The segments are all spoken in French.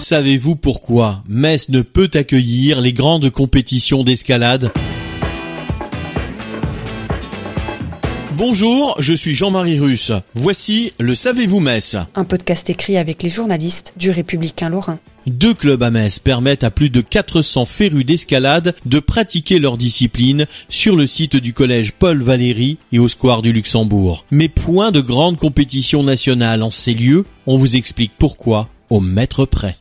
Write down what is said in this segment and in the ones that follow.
Savez-vous pourquoi Metz ne peut accueillir les grandes compétitions d'escalade Bonjour, je suis Jean-Marie Russe. Voici le Savez-vous Metz Un podcast écrit avec les journalistes du Républicain Lorrain. Deux clubs à Metz permettent à plus de 400 férus d'escalade de pratiquer leur discipline sur le site du collège Paul Valéry et au square du Luxembourg. Mais point de grande compétition nationale en ces lieux, on vous explique pourquoi au mètre près.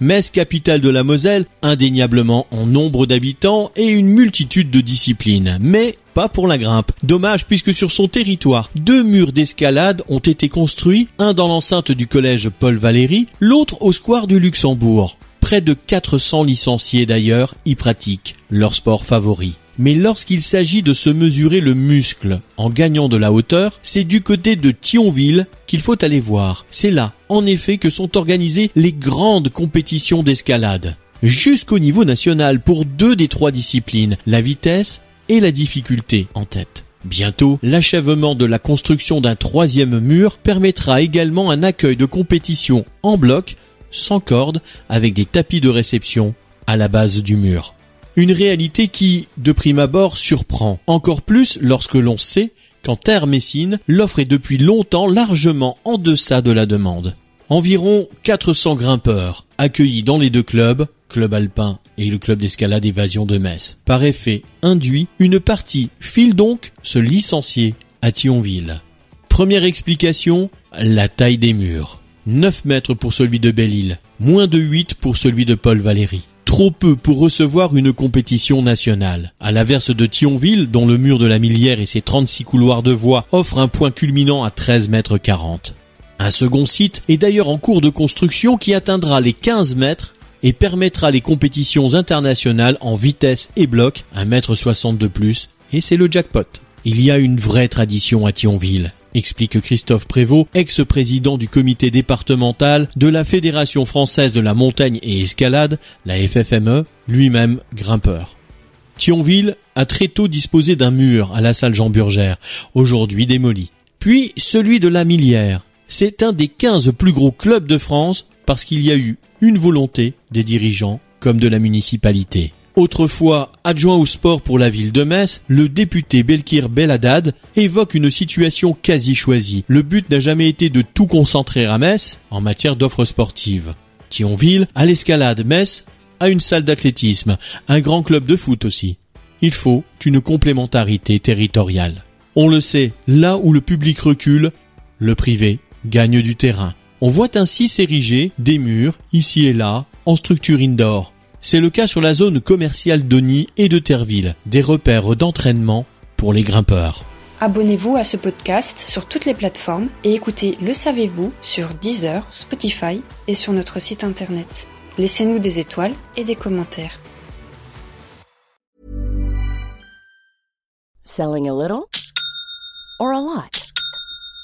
Metz, capitale de la Moselle, indéniablement en nombre d'habitants et une multitude de disciplines, mais pas pour la grimpe. Dommage puisque sur son territoire, deux murs d'escalade ont été construits, un dans l'enceinte du collège Paul Valéry, l'autre au square du Luxembourg. Près de 400 licenciés d'ailleurs y pratiquent leur sport favori. Mais lorsqu'il s'agit de se mesurer le muscle en gagnant de la hauteur, c'est du côté de Thionville qu'il faut aller voir. C'est là, en effet, que sont organisées les grandes compétitions d'escalade. Jusqu'au niveau national pour deux des trois disciplines, la vitesse et la difficulté en tête. Bientôt, l'achèvement de la construction d'un troisième mur permettra également un accueil de compétition en bloc, sans corde, avec des tapis de réception à la base du mur. Une réalité qui, de prime abord, surprend. Encore plus lorsque l'on sait qu'en Terre Messine, l'offre est depuis longtemps largement en deçà de la demande. Environ 400 grimpeurs accueillis dans les deux clubs, Club Alpin et le Club d'escalade Évasion de Metz. Par effet induit, une partie file donc se licencier à Thionville. Première explication, la taille des murs. 9 mètres pour celui de Belle-Île, moins de 8 pour celui de Paul Valéry trop peu pour recevoir une compétition nationale. À l'inverse de Thionville, dont le mur de la Millière et ses 36 couloirs de voie offrent un point culminant à 13 mètres 40. Un second site est d'ailleurs en cours de construction qui atteindra les 15 mètres et permettra les compétitions internationales en vitesse et bloc, 1 mètre 60 de plus, et c'est le jackpot. Il y a une vraie tradition à Thionville explique Christophe Prévost, ex-président du comité départemental de la Fédération française de la montagne et escalade, la FFME, lui-même grimpeur. Thionville a très tôt disposé d'un mur à la salle Jean Burgère, aujourd'hui démoli. Puis celui de la Millière. C'est un des 15 plus gros clubs de France parce qu'il y a eu une volonté des dirigeants comme de la municipalité. Autrefois adjoint au sport pour la ville de Metz, le député Belkir Belhaddad évoque une situation quasi choisie. Le but n'a jamais été de tout concentrer à Metz en matière d'offres sportives. Thionville à l'escalade, Metz a une salle d'athlétisme, un grand club de foot aussi. Il faut une complémentarité territoriale. On le sait, là où le public recule, le privé gagne du terrain. On voit ainsi s'ériger des murs, ici et là, en structure indoor. C'est le cas sur la zone commerciale d'Ony et de Terville, des repères d'entraînement pour les grimpeurs. Abonnez-vous à ce podcast sur toutes les plateformes et écoutez Le Savez-vous sur Deezer, Spotify et sur notre site internet. Laissez-nous des étoiles et des commentaires. Selling a little or a lot?